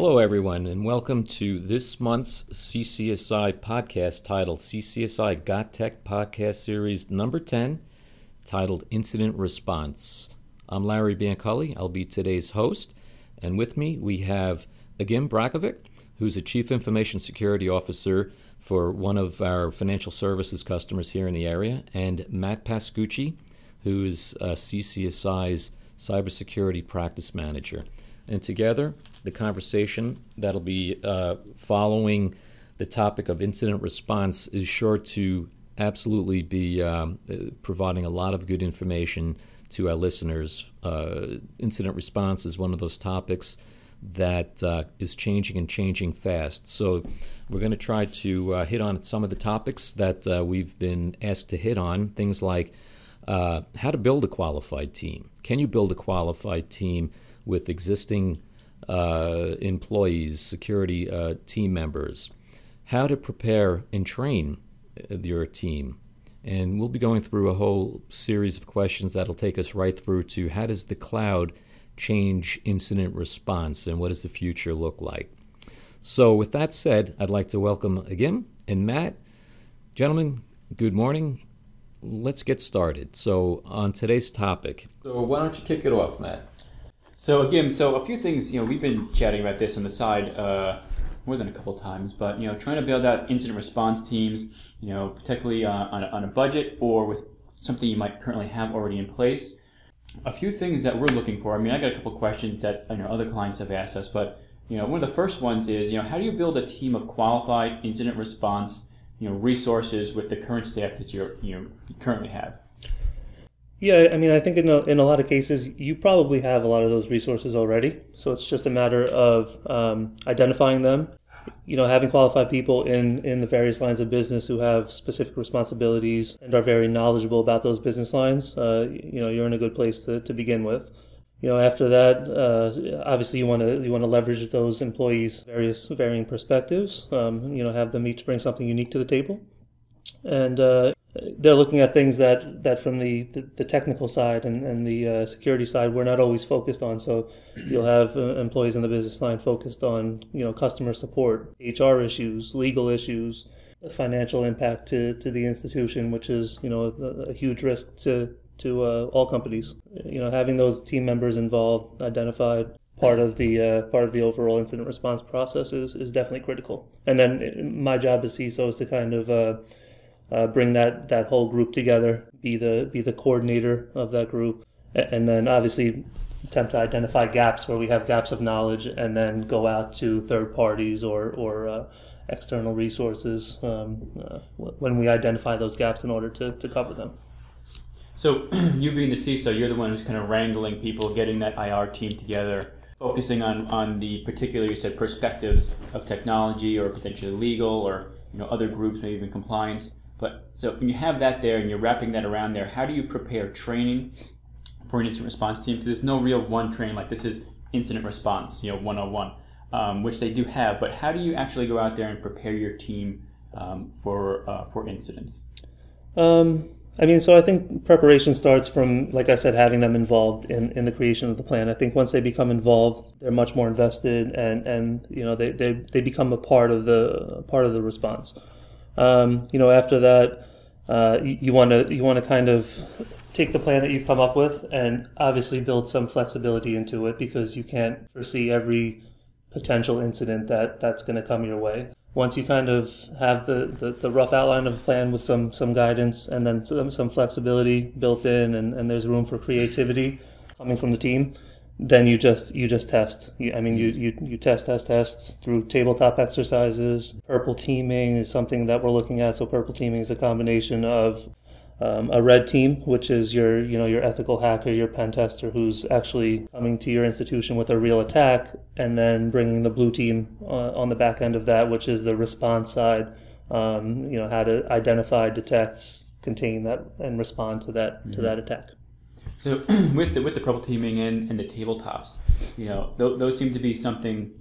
Hello, everyone, and welcome to this month's CCSI podcast titled CCSI Got Tech Podcast Series number 10, titled Incident Response. I'm Larry Bianculli. I'll be today's host, and with me we have Agim Brakovic, who's a Chief Information Security Officer for one of our financial services customers here in the area, and Matt Pascucci, who is uh, CCSI's Cybersecurity Practice Manager. And together, the conversation that'll be uh, following the topic of incident response is sure to absolutely be um, uh, providing a lot of good information to our listeners. Uh, incident response is one of those topics that uh, is changing and changing fast. So, we're going to try to uh, hit on some of the topics that uh, we've been asked to hit on. Things like uh, how to build a qualified team. Can you build a qualified team with existing uh, employees, security uh, team members, how to prepare and train uh, your team. And we'll be going through a whole series of questions that'll take us right through to how does the cloud change incident response and what does the future look like. So, with that said, I'd like to welcome Agim and Matt. Gentlemen, good morning. Let's get started. So, on today's topic, so why don't you kick it off, Matt? So again, so a few things. You know, we've been chatting about this on the side uh, more than a couple times, but you know, trying to build out incident response teams. You know, particularly uh, on, a, on a budget or with something you might currently have already in place. A few things that we're looking for. I mean, I got a couple questions that you know other clients have asked us, but you know, one of the first ones is you know, how do you build a team of qualified incident response you know resources with the current staff that you're you know you currently have? Yeah, I mean, I think in a, in a lot of cases, you probably have a lot of those resources already. So it's just a matter of um, identifying them, you know, having qualified people in, in the various lines of business who have specific responsibilities and are very knowledgeable about those business lines. Uh, you know, you're in a good place to, to begin with. You know, after that, uh, obviously you want to you want to leverage those employees' various varying perspectives. Um, you know, have them each bring something unique to the table, and uh, they're looking at things that, that from the, the, the technical side and, and the uh, security side we're not always focused on. So you'll have uh, employees in the business line focused on you know customer support, HR issues, legal issues, the financial impact to, to the institution, which is you know a, a huge risk to to uh, all companies. You know having those team members involved, identified, part of the uh, part of the overall incident response process is, is definitely critical. And then uh, my job as CISO is to kind of uh, bring that that whole group together, be the be the coordinator of that group, and then obviously attempt to identify gaps where we have gaps of knowledge, and then go out to third parties or or uh, external resources um, uh, when we identify those gaps in order to, to cover them. So you being the CISO, you're the one who's kind of wrangling people, getting that IR team together, focusing on, on the particular, you said, perspectives of technology or potentially legal or you know other groups, maybe even compliance. But so when you have that there and you're wrapping that around there, how do you prepare training for an incident response team? Because there's no real one training like this is incident response, you know, 101, um, which they do have. But how do you actually go out there and prepare your team um, for uh, for incidents? Um, I mean, so I think preparation starts from, like I said, having them involved in, in the creation of the plan. I think once they become involved, they're much more invested, and, and you know they, they, they become a part of the part of the response. Um, you know, after that, uh, you want to you want to kind of take the plan that you've come up with and obviously build some flexibility into it because you can't foresee every potential incident that that's going to come your way. Once you kind of have the, the, the, rough outline of the plan with some some guidance and then some, some flexibility built in and, and there's room for creativity coming from the team, then you just you just test. You, I mean, you, you you test test test through tabletop exercises. Purple teaming is something that we're looking at. So purple teaming is a combination of um, a red team, which is your you know your ethical hacker, your pen tester, who's actually coming to your institution with a real attack, and then bringing the blue team uh, on the back end of that, which is the response side. Um, you know how to identify, detect, contain that, and respond to that mm-hmm. to that attack. So with the with the purple teaming and, and the tabletops, you know, th- those seem to be something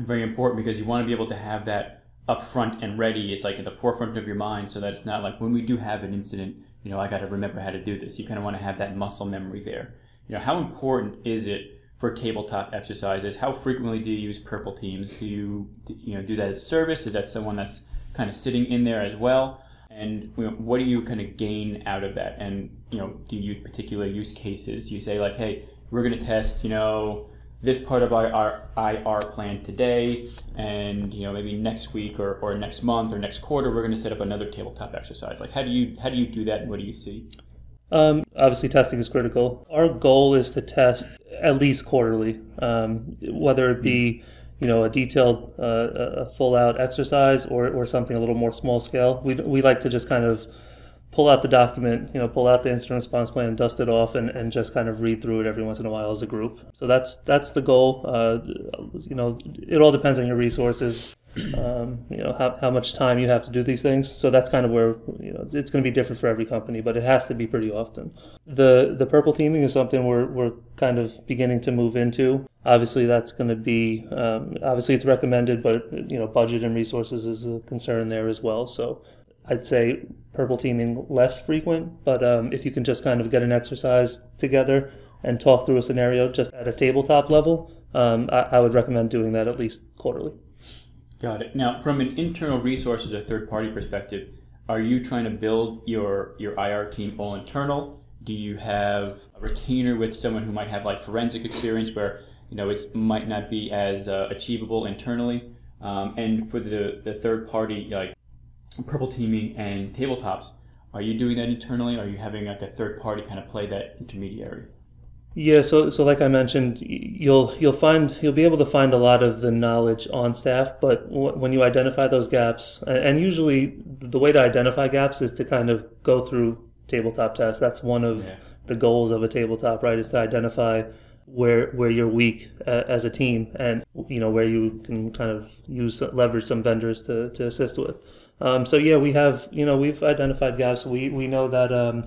very important because you want to be able to have that up front and ready. It's like at the forefront of your mind, so that it's not like when we do have an incident, you know, I got to remember how to do this. You kind of want to have that muscle memory there. You know, how important is it for tabletop exercises? How frequently do you use purple teams? Do you you know do that as a service? Is that someone that's kind of sitting in there as well? And you know, what do you kind of gain out of that? And you know, do you use particular use cases? You say like, hey, we're going to test you know this part of our, our IR plan today, and you know maybe next week or, or next month or next quarter we're going to set up another tabletop exercise. Like how do you how do you do that, and what do you see? Um, obviously, testing is critical. Our goal is to test at least quarterly, um, whether it be you know a detailed, uh, a full out exercise or, or something a little more small scale. We we like to just kind of pull out the document, you know, pull out the incident response plan, dust it off, and, and just kind of read through it every once in a while as a group. So that's that's the goal. Uh, you know, it all depends on your resources. Um, you know how, how much time you have to do these things. So that's kind of where you know it's going to be different for every company, but it has to be pretty often. The the purple teaming is something we're we're kind of beginning to move into. Obviously, that's going to be um, obviously it's recommended, but you know budget and resources is a concern there as well. So I'd say purple teaming less frequent, but um, if you can just kind of get an exercise together and talk through a scenario just at a tabletop level, um, I, I, would recommend doing that at least quarterly. Got it. Now, from an internal resources or third party perspective, are you trying to build your your IR team all internal? Do you have a retainer with someone who might have like forensic experience where you know it might not be as uh, achievable internally? Um, and for the the third party like purple teaming and tabletops, are you doing that internally? Are you having like a third party kind of play that intermediary? Yeah, so so like I mentioned, you'll you'll find you'll be able to find a lot of the knowledge on staff, but w- when you identify those gaps, and usually the way to identify gaps is to kind of go through tabletop tests. That's one of yeah. the goals of a tabletop, right? Is to identify where where you're weak uh, as a team, and you know where you can kind of use leverage some vendors to to assist with. Um, so yeah, we have you know we've identified gaps. We we know that. Um,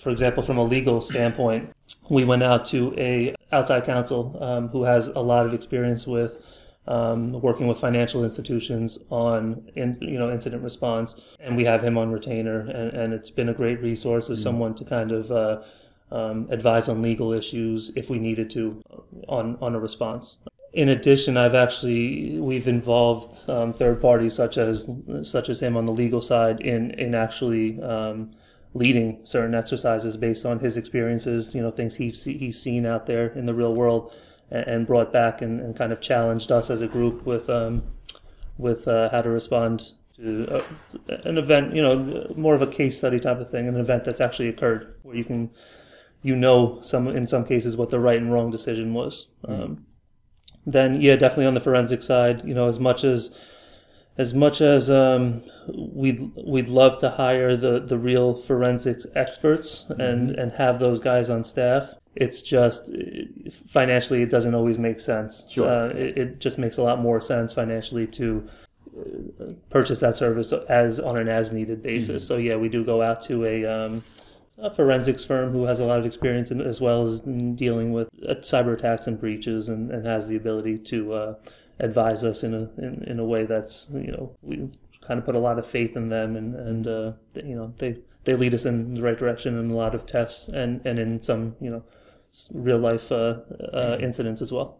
for example, from a legal standpoint, we went out to a outside counsel um, who has a lot of experience with um, working with financial institutions on in, you know incident response, and we have him on retainer, and, and it's been a great resource as mm-hmm. someone to kind of uh, um, advise on legal issues if we needed to on on a response. In addition, I've actually we've involved um, third parties such as such as him on the legal side in in actually um, leading certain exercises based on his experiences, you know, things he's he's seen out there in the real world, and, brought back and, and, kind of challenged us as a group with um, with uh, how to respond to uh, an event, you know, more of a case study type of thing, an event that's actually occurred where you can you know some in some cases what the right and wrong decision was. Mm-hmm then yeah, definitely on the forensic side, you know, as much as as much as um, we'd we'd love to hire the the real forensics experts mm-hmm. and and have those guys on staff, it's just financially it doesn't always make sense. Sure, uh, it, it, just makes a lot more sense financially to uh, purchase that service as on an as needed basis. Mm-hmm. So yeah, we do go out to a um, a forensics firm who has a lot of experience in, as well as dealing with uh, cyber attacks and breaches and, and has the ability to uh, advise us in a in, in, a way that's you know we kind of put a lot of faith in them and and uh, you know they they lead us in the right direction in a lot of tests and and in some you know real life uh, uh, incidents as well.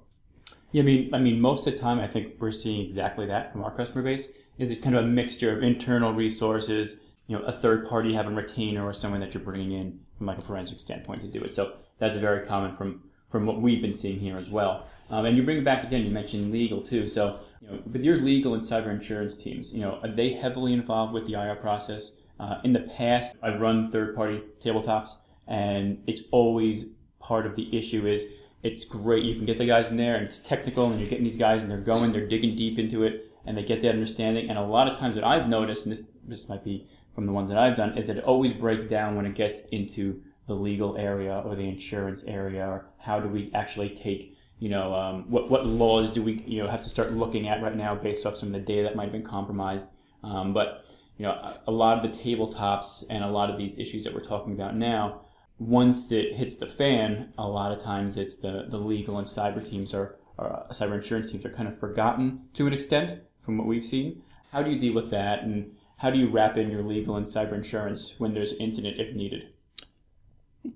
Yeah, I mean, I mean, most of the time, I think we're seeing exactly that from our customer base. Is it's kind of a mixture of internal resources you know a third party having retainer or someone that you're bringing in from like a forensic standpoint to do it. So that's very common from from what we've been seeing here as well. Um, and you bring it back again. You mentioned legal too. So you know, with your legal and cyber insurance teams, you know, are they heavily involved with the IR process? Uh, in the past, I've run third party tabletops, and it's always part of the issue is it's great you can get the guys in there and it's technical and you're getting these guys and they're going they're digging deep into it and they get that understanding. And a lot of times what i've noticed and this this might be from the ones that I've done is that it always breaks down when it gets into the legal area or the insurance area or how do we actually take you know um, what what laws do we you know have to start looking at right now based off some of the data that might have been compromised. Um, but you know a lot of the tabletops and a lot of these issues that we're talking about now once it hits the fan a lot of times it's the the legal and cyber teams are or uh, cyber insurance teams are kind of forgotten to an extent from what we've seen how do you deal with that and how do you wrap in your legal and cyber insurance when there's incident if needed?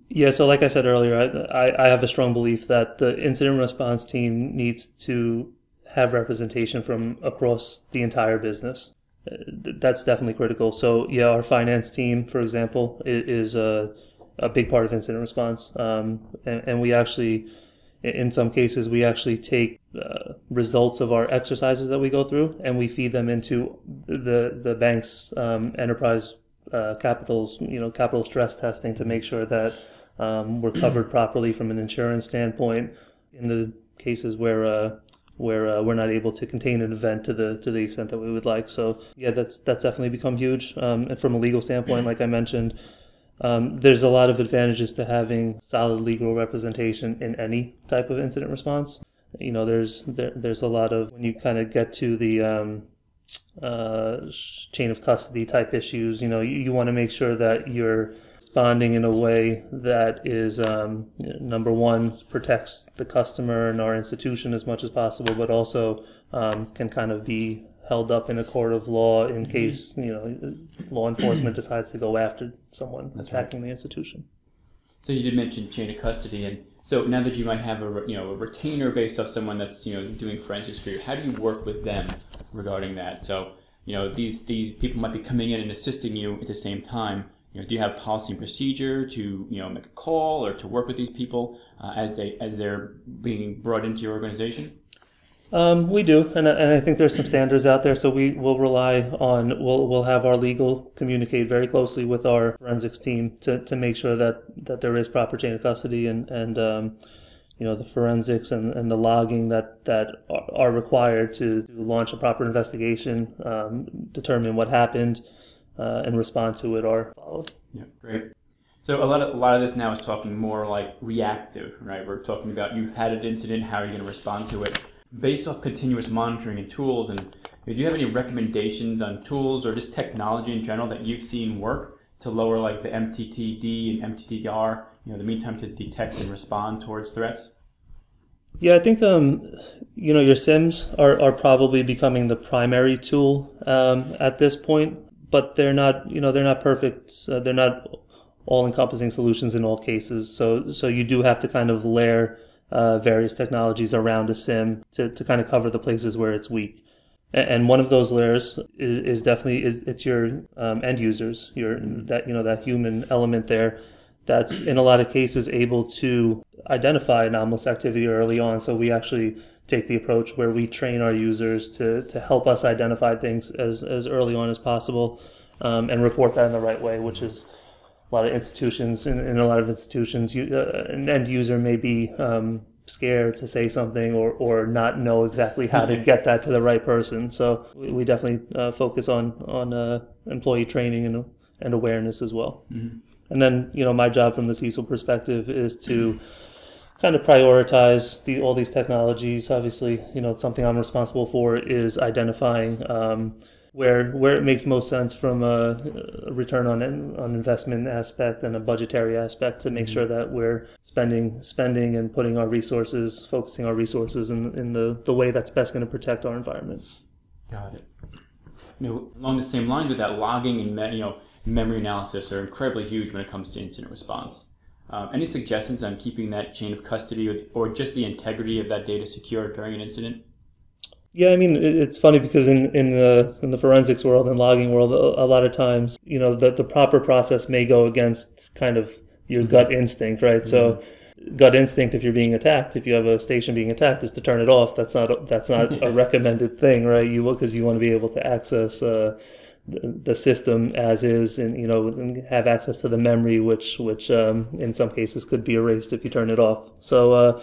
Yeah, so like I said earlier, I, I have a strong belief that the incident response team needs to have representation from across the entire business. Uh, that's definitely critical. So, yeah, our finance team, for example, is a, a big part of incident response. Um, and, and, we actually, in some cases, we actually take uh, results of our exercises that we go through and we feed them into the, the bank's um, enterprise uh, capitals, you know, capital stress testing to make sure that um, we're covered properly from an insurance standpoint. In the cases where uh, where uh, we're not able to contain an event to the to the extent that we would like. So yeah, that's that's definitely become huge. Um, and from a legal standpoint, like I mentioned, um, there's a lot of advantages to having solid legal representation in any type of incident response. You know, there's there, there's a lot of when you kind of get to the um, uh, chain of custody type issues. You know, you, you want to make sure that you're responding in a way that is um, number one protects the customer and our institution as much as possible, but also um, can kind of be held up in a court of law in mm-hmm. case you know law enforcement decides to go after someone That's attacking right. the institution. So you did mention chain of custody, and so now that you might have a you know a retainer based off someone that's you know doing forensics for you, how do you work with them regarding that? So you know these these people might be coming in and assisting you at the same time you know, do you have policy and procedure to you know make a call or to work with these people uh, as they as they're being brought into your organization? Um, we do, and, and I think there's some standards out there. So we will rely on we'll we'll have our legal communicate very closely with our forensics team to, to make sure that, that there is proper chain of custody and and um, you know the forensics and, and the logging that that are required to launch a proper investigation, um, determine what happened, uh, and respond to it are followed. Yeah, great. So a lot of a lot of this now is talking more like reactive, right? We're talking about you've had an incident, how are you going to respond to it? Based off continuous monitoring and tools, and do you have any recommendations on tools or just technology in general that you've seen work to lower like the MTTD and MTTR, you know, the mean time to detect and respond towards threats? Yeah, I think um, you know your SIEMs are, are probably becoming the primary tool um, at this point but they're not you know they're not perfect. Uh, they're not all encompassing solutions in all cases. So so you do have to kind of layer uh, various technologies around a SIEM to, to kind of cover the places where it's weak. And one of those layers is, is definitely is it's your um, end users, your that you know that human element there, that's in a lot of cases able to identify anomalous activity early on. So we actually take the approach where we train our users to, to help us identify things as, as early on as possible um, and report that in the right way, which is a lot of institutions, in, in a lot of institutions, you, uh, an end user may be um, scared to say something or, or not know exactly how to get that to the right person. So we, we definitely uh, focus on, on uh, employee training and, and awareness as well. Mm-hmm. And then, you know, my job from the CISO perspective is to kind of prioritize the, all these technologies. Obviously, you know, something I'm responsible for is identifying um, where where it makes most sense from a, a, return on on investment aspect and a budgetary aspect to make mm-hmm. sure that we're spending spending and putting our resources, focusing our resources in, in the, the way that's best going to protect our environment. Got it. You know, along the same lines with that, logging and me, you know memory analysis are incredibly huge when it comes to incident response. Um, any suggestions on keeping that chain of custody or, or just the integrity of that data secure during an incident? Yeah, I mean it's funny because in in the in the forensics world and logging world, a, lot of times you know the the proper process may go against kind of your mm-hmm. gut instinct, right? Mm-hmm. So gut instinct if you're being attacked if you have a station being attacked is to turn it off that's not that's not a recommended thing right you because you want to be able to access uh, the system as is and you know have access to the memory which which um, in some cases could be erased if you turn it off so uh,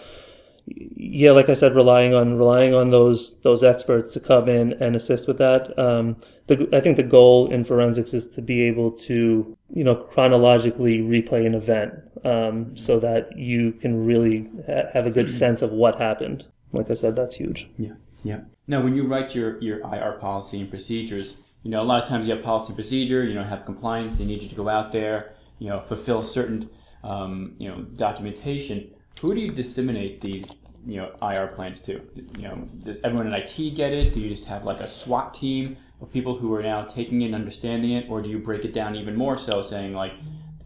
yeah like i said relying on relying on those those experts to come in and assist with that. Um, the, i think the goal in forensics is to be able to you know chronologically replay an event um, so that you can really ha- have a good sense of what happened. Like i said that's huge. Yeah yeah. Now when you write your your ir policy and procedures you know, a lot of times you have policy and procedure, you know, have compliance, they need you to go out there, you know, fulfill certain, um, you know, documentation. Who do you disseminate these, you know, IR plans to? You know, does everyone in IT get it? Do you just have like a SWAT team of people who are now taking and understanding it? Or do you break it down even more so saying like,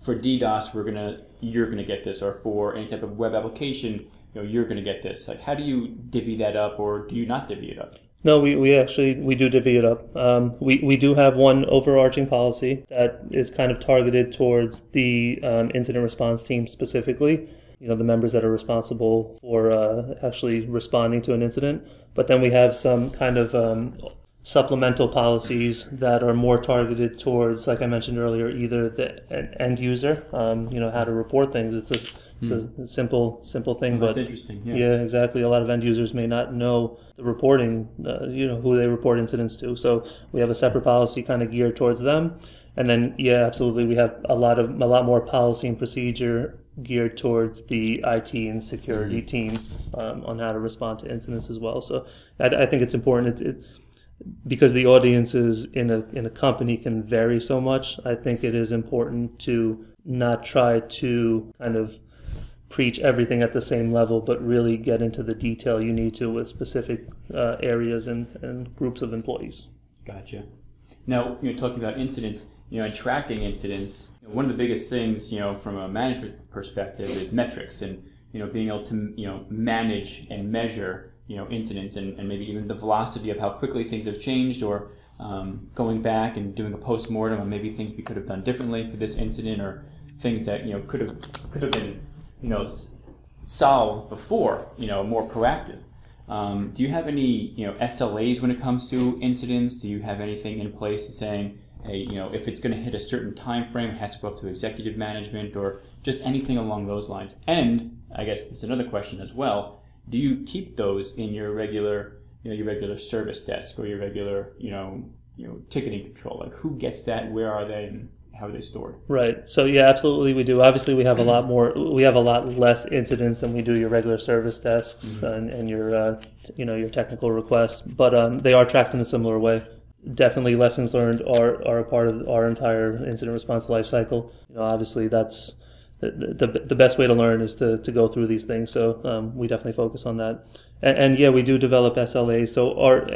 for DDoS, we're gonna you're gonna get this, or for any type of web application, you know, you're gonna get this. Like, how do you divvy that up, or do you not divvy it up? No, we, we actually we do divvy it up. Um, we we do have one overarching policy that is kind of targeted towards the um, incident response team specifically. You know, the members that are responsible for uh, actually responding to an incident. But then we have some kind of um, supplemental policies that are more targeted towards, like I mentioned earlier, either the end user. Um, you know, how to report things. It's a it's a simple simple thing, That's but interesting. Yeah. yeah, exactly. A lot of end users may not know the reporting, uh, you know, who they report incidents to. So we have a separate policy kind of geared towards them. And then, yeah, absolutely, we have a lot of a lot more policy and procedure geared towards the IT and security team um, on how to respond to incidents as well. So I, I think it's important. It, it, because the audiences in a in a company can vary so much, I think it is important to not try to kind of preach everything at the same level, but really get into the detail you need to with specific uh, areas and, and groups of employees. Gotcha. Now, you know, talking about incidents, you know, and tracking incidents, one of the biggest things, you know, from a management perspective is metrics and, you know, being able to, you know, manage and measure, you know, incidents and, and maybe even the velocity of how quickly things have changed or um, going back and doing a post-mortem on maybe things we could have done differently for this incident or things that, you know, could have, could have been you know, solved before, you know, more proactive. Um, do you have any, you know, SLAs when it comes to incidents? Do you have anything in place saying, hey, you know, if it's going to hit a certain time frame, it has to go up to executive management or just anything along those lines? And I guess this is another question as well. Do you keep those in your regular, you know, your regular service desk or your regular, you know, you know, ticketing control? Like who gets that? Where are they? And how are they stored? Right. So yeah, absolutely, we do. Obviously, we have a lot more. We have a lot less incidents than we do your regular service desks mm-hmm. and, and, your, uh, you know, your technical requests. But um, they are tracked in a similar way. Definitely, lessons learned are, are a part of our entire incident response lifecycle. You know, obviously, that's the, the, the best way to learn is to, to go through these things. So um, we definitely focus on that. And, and, yeah, we do develop SLAs. So our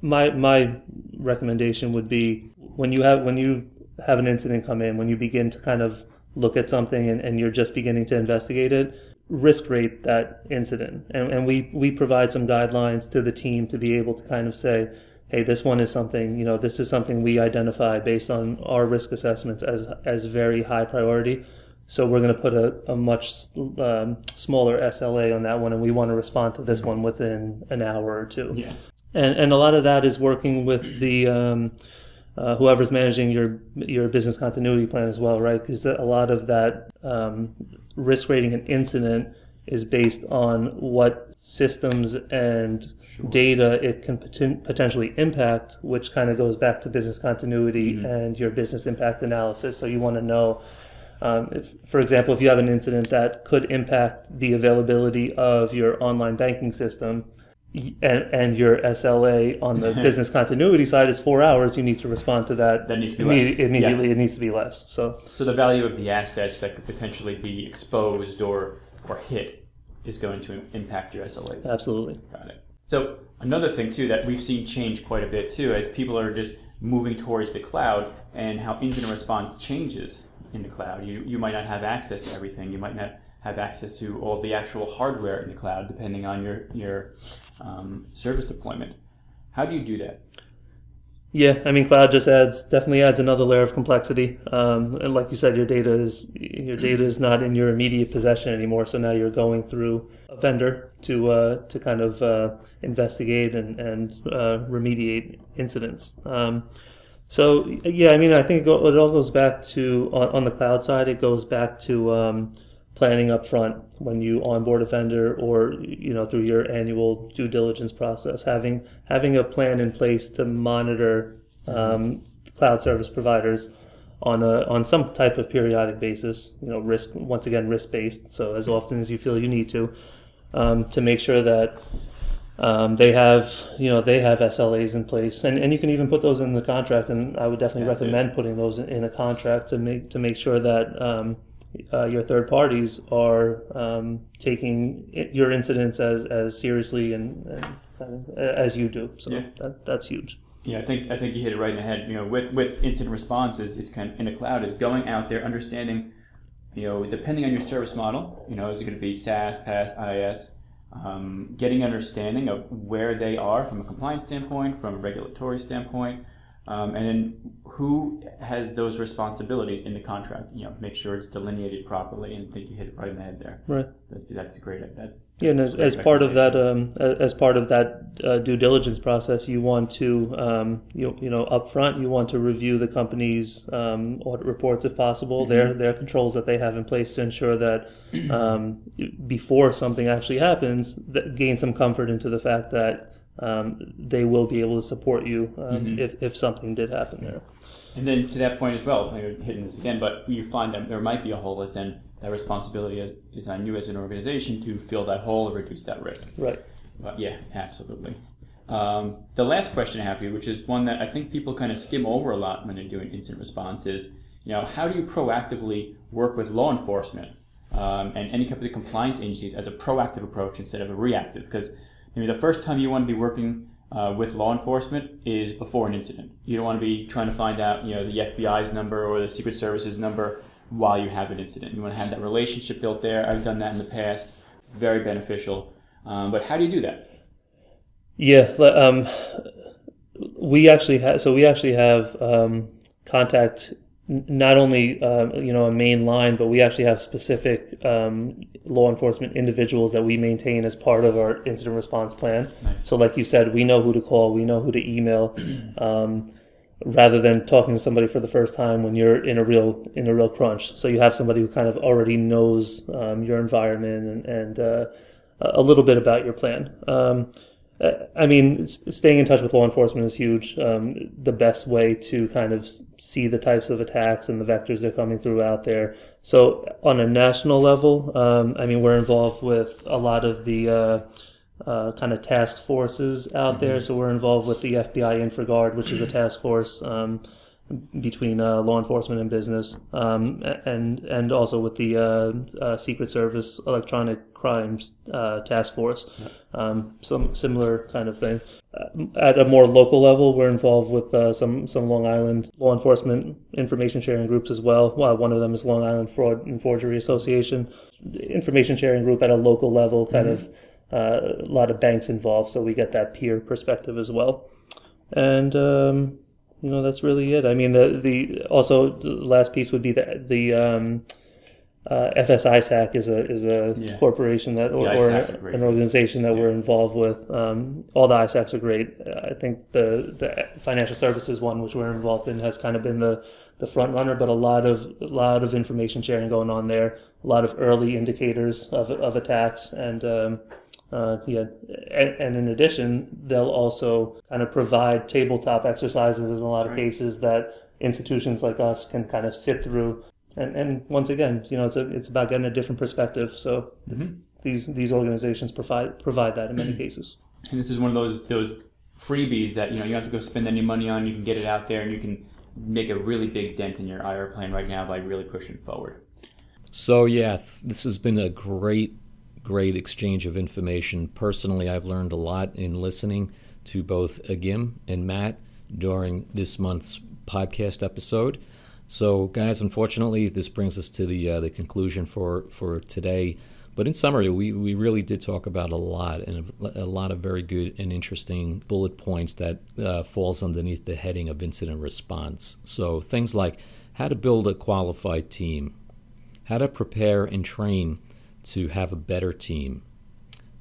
my my recommendation would be when you have when you have an incident come in, when you begin to kind of look at something and, and you're just beginning to investigate it, risk rate that incident. And, and we, we provide some guidelines to the team to be able to kind of say, hey, this one is something, you know, this is something we identify based on our risk assessments as, as very high priority. So we're going to put a, a much um, smaller SLA on that one, and we want to respond to this one within an hour or two. Yeah. And, and a lot of that is working with the um, uh, whoever's managing your your business continuity plan as well, right? Because a lot of that um, risk rating an incident is based on what systems and sure. data it can pot- potentially impact, which kind of goes back to business continuity mm-hmm. and your business impact analysis. So you want to know. Um, if, for example, if you have an incident that could impact the availability of your online banking system, and, and your SLA on the business continuity side is four hours, you need to respond to that. That needs to be immediately. less. Immediately, yeah. it needs to be less. So, so the value of the assets that could potentially be exposed or or hit is going to impact your SLAs. Absolutely. Got it. So another thing too that we've seen change quite a bit too, as people are just moving towards the cloud and how incident response changes in the cloud. You you might not have access to everything. You might not have access to all the actual hardware in the cloud, depending on your your um, service deployment. How do you do that? Yeah, I mean, cloud just adds definitely adds another layer of complexity. Um, and like you said, your data is your data is not in your immediate possession anymore. So now you're going through a vendor to uh, to kind of uh, investigate and and uh, remediate incidents. Um, so yeah, I mean, I think it, go, it all goes back to on, on, the cloud side. It goes back to um, planning up front when you onboard a vendor or you know through your annual due diligence process having having a plan in place to monitor um, cloud service providers on a on some type of periodic basis you know risk once again risk based so as often as you feel you need to um, to make sure that um, they have you know they have SLAs in place and, and you can even put those in the contract and I would definitely That's recommend it. putting those in, in, a contract to make to make sure that um, uh, your third parties are um, taking your incidents as, as seriously and, and kind of, as you do. So yeah. that, that's huge. Yeah, I think I think you hit it right in the head. You know, with with incident response is it's kind of in the cloud is going out there, understanding, you know, depending on your service model, you know, is it going to be SaaS, PaaS, IaaS, um, getting understanding of where they are from a compliance standpoint, from a regulatory standpoint, um, and then who has those responsibilities in the contract? You know, make sure it's delineated properly. And I think you hit it right in the head there. Right. That's that's great. That's yeah. And as, as part of that, um, as part of that uh, due diligence process, you want to, um, you you know, upfront, you want to review the company's um, audit reports if possible. Mm-hmm. Their their controls that they have in place to ensure that um, before something actually happens, that gain some comfort into the fact that um, they will be able to support you um, mm-hmm. if, if something did happen there. And then to that point as well, I'm hitting this again, but you find that there might be a hole, as then that responsibility is, is on you as an organization to fill that hole or reduce that risk. Right. But yeah, absolutely. Um, the last question I have for you, which is one that I think people kind of skim over a lot when they're doing incident response, is you know how do you proactively work with law enforcement um, and any kind of the compliance agencies as a proactive approach instead of a reactive? Because maybe the first time you want to be working uh, with law enforcement is before an incident. You don't want to be trying to find out, you know, the FBI's number or the Secret Service's number while you have an incident. You want to have that relationship built there. I've done that in the past. It's very beneficial. Um, but how do you do that? Yeah, um, we actually have. So we actually have um, contact not only um, you know a main line, but we actually have specific um, law enforcement individuals that we maintain as part of our incident response plan. Nice. So, like you said, we know who to call, we know who to email, um, rather than talking to somebody for the first time when you're in a real in a real crunch. So you have somebody who kind of already knows um, your environment and, and uh, a little bit about your plan. I mean, staying in touch with law enforcement is huge. Um, the best way to kind of see the types of attacks and the vectors that are coming through out there. So, on a national level, um, I mean, we're involved with a lot of the uh, uh, kind of task forces out mm-hmm. there. So, we're involved with the FBI InfraGard, which is a task force. Um, between uh, law enforcement and business, um, and and also with the uh, uh, Secret Service Electronic Crimes uh, Task Force, um, some similar kind of thing. Uh, at a more local level, we're involved with uh, some some Long Island law enforcement information sharing groups as well. well. One of them is Long Island Fraud and Forgery Association, information sharing group at a local level, kind mm-hmm. of. a lot of banks involved, so we get that peer perspective as well. And um, you know that's really it. I mean, the the also the last piece would be the the um, uh, FS-ISAC is a is a yeah. corporation that or, or an organization that yeah. we're involved with. Um, all the ISACs are great. I think the the financial services one, which we're involved in, has kind of been the the front runner, but a lot of a lot of information sharing going on there. A lot of early indicators of of attacks and. Um, uh, yeah, and, and, in addition, they'll also kind of provide tabletop exercises in a lot of cases that institutions like us can kind of sit through. And, and once again, you know, it's a, it's about getting a different perspective. So mm-hmm. these these organizations provide provide that in many cases. And this is one of those those freebies that you know you don't have to go spend any money on. You can get it out there, and you can make a really big dent in your IR plan right now by really pushing forward. So yeah, this has been a great great exchange of information. Personally, I've learned a lot in listening to both Agim and Matt during this month's podcast episode. So, guys, unfortunately, this brings us to the uh, the conclusion for for today. But in summary, we, we really did talk about a lot and a, lot of very good and interesting bullet points that uh, falls underneath the heading of incident response. So things like how to build a qualified team, how to prepare and train to have a better team?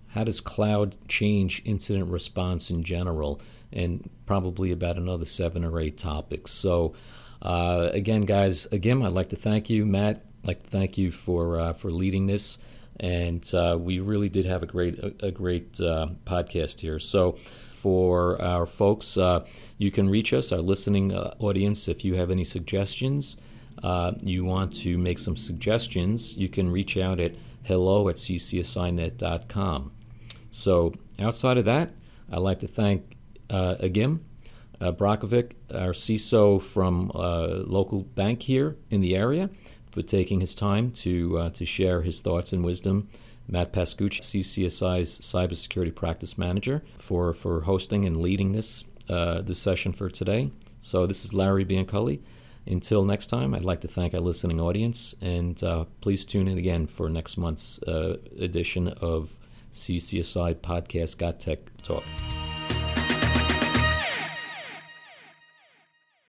How does cloud change incident response in general? And probably about another seven or eight topics. So, uh, again, guys, again, I'd like to thank you, Matt. I'd like to thank you for uh, for leading this, and uh, we really did have a great a, a great uh, podcast here. So, for our folks, uh, you can reach us, our listening uh, audience, if you have any suggestions. You want to make some suggestions, you can reach out at hello at ccsinet.com. So, outside of that, I'd like to thank uh, Agim uh, Brakovic, our CISO from uh, local bank here in the area, for taking his time to, uh, to share his thoughts and wisdom. Matt Pascucci, CCSI's Cybersecurity Practice Manager, for, for hosting and leading this uh, the session for today. So this is Larry Bianculli. Until next time, I'd like to thank our listening audience, and uh, please tune in again for next month's uh, edition of CCSI Podcast Got Tech Talk.